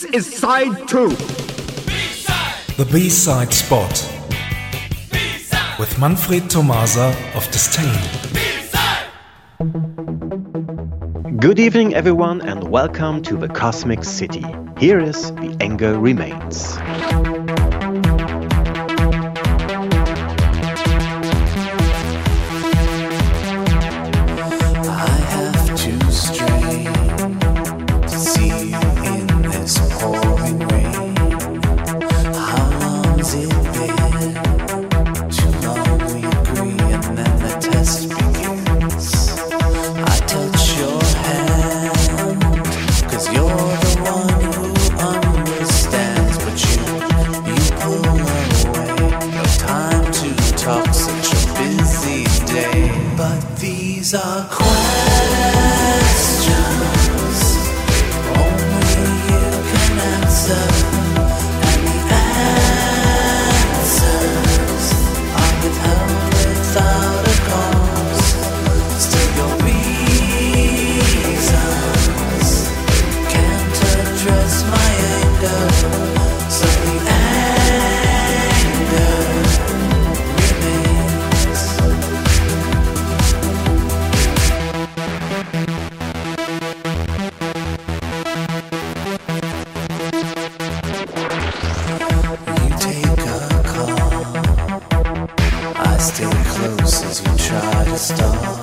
This is side 2 B-side. The B-side spot. B-side. With Manfred Tomasa of Disdain. Good evening, everyone, and welcome to the Cosmicity. Here is The Anger Remains. Stop.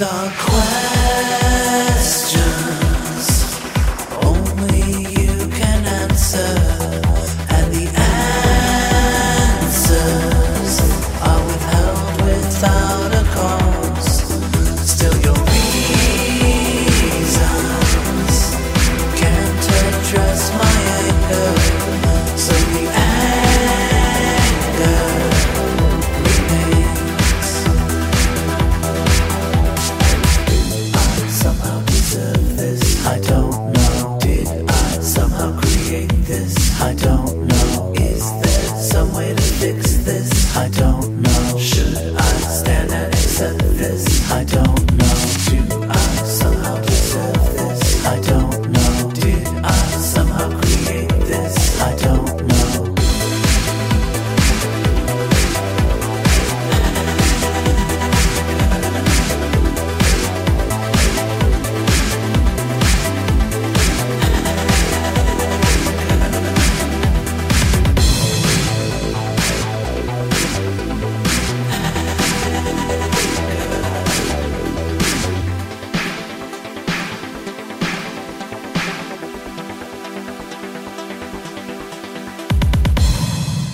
are cool. I don't know.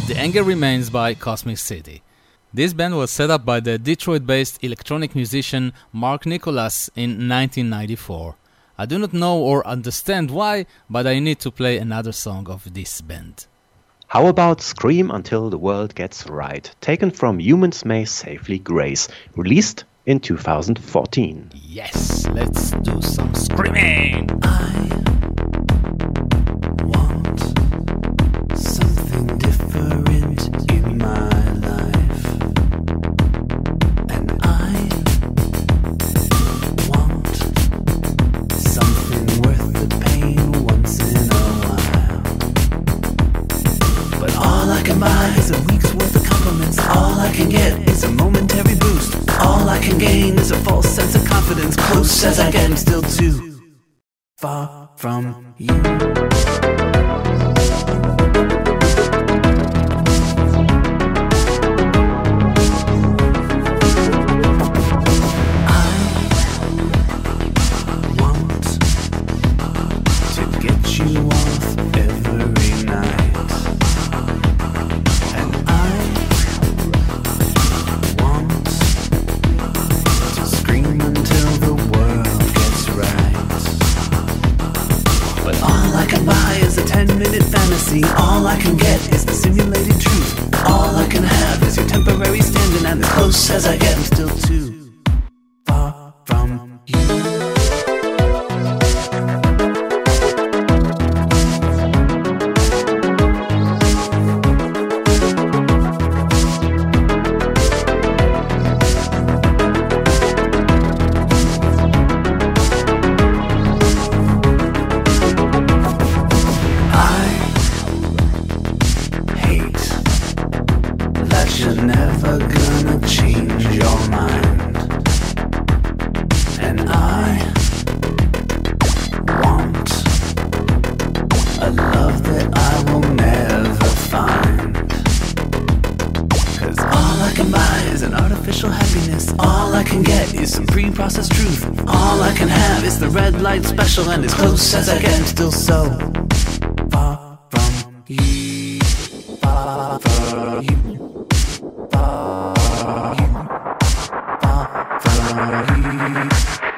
The Anger Remains by Cosmicity. This band was set up by the Detroit based electronic musician Mark Nicholas in 1994. I do not know or understand why, but I need to play another song of this band. How about Scream Until the World Gets Right, taken from Humans May Safely Graze, released in 2014? Yes, let's do some screaming! I Is a week's worth of compliments. All I can get is a momentary boost. All I can gain is a false sense of confidence. Close as I get, I'm still too far from you. All I can get is the simulated truth. All I can have is your temporary standing, and as close as I get, I'm still too get is pre processed truth. All I can have is the red light special, and as close as I get, still so far from you. Far from you. Far from you. Far from you.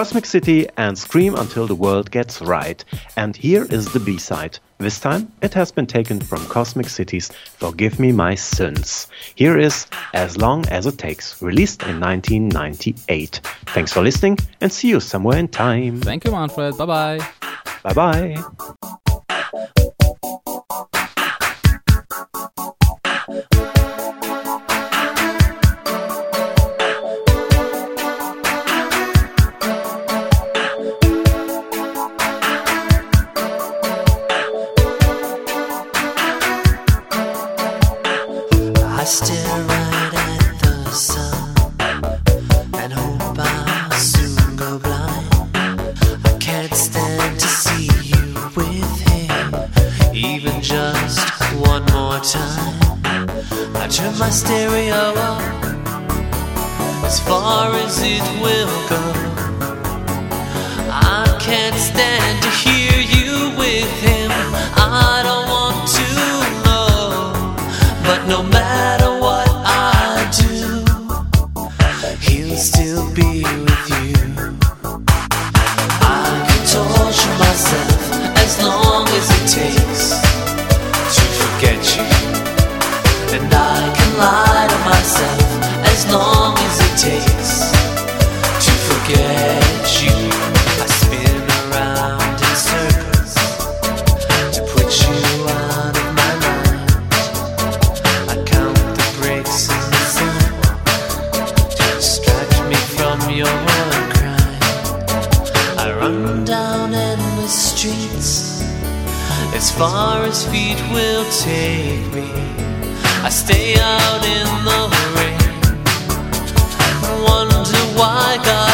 Cosmicity and Scream Until the World Gets Right. And here is the B side. This time it has been taken from Cosmicity's Forgive Me My Sins. Here is As Long as It Takes, released in 1998. Thanks for listening and see you somewhere in time. Thank you, Manfred. Bye bye. Bye bye. Just one more time. I turn my stereo up as far as it will go. I can't stand to hear you with him. I don't want to know, but no matter what I do, he'll still be with you. take me. I stay out in the rain. Wonder why God.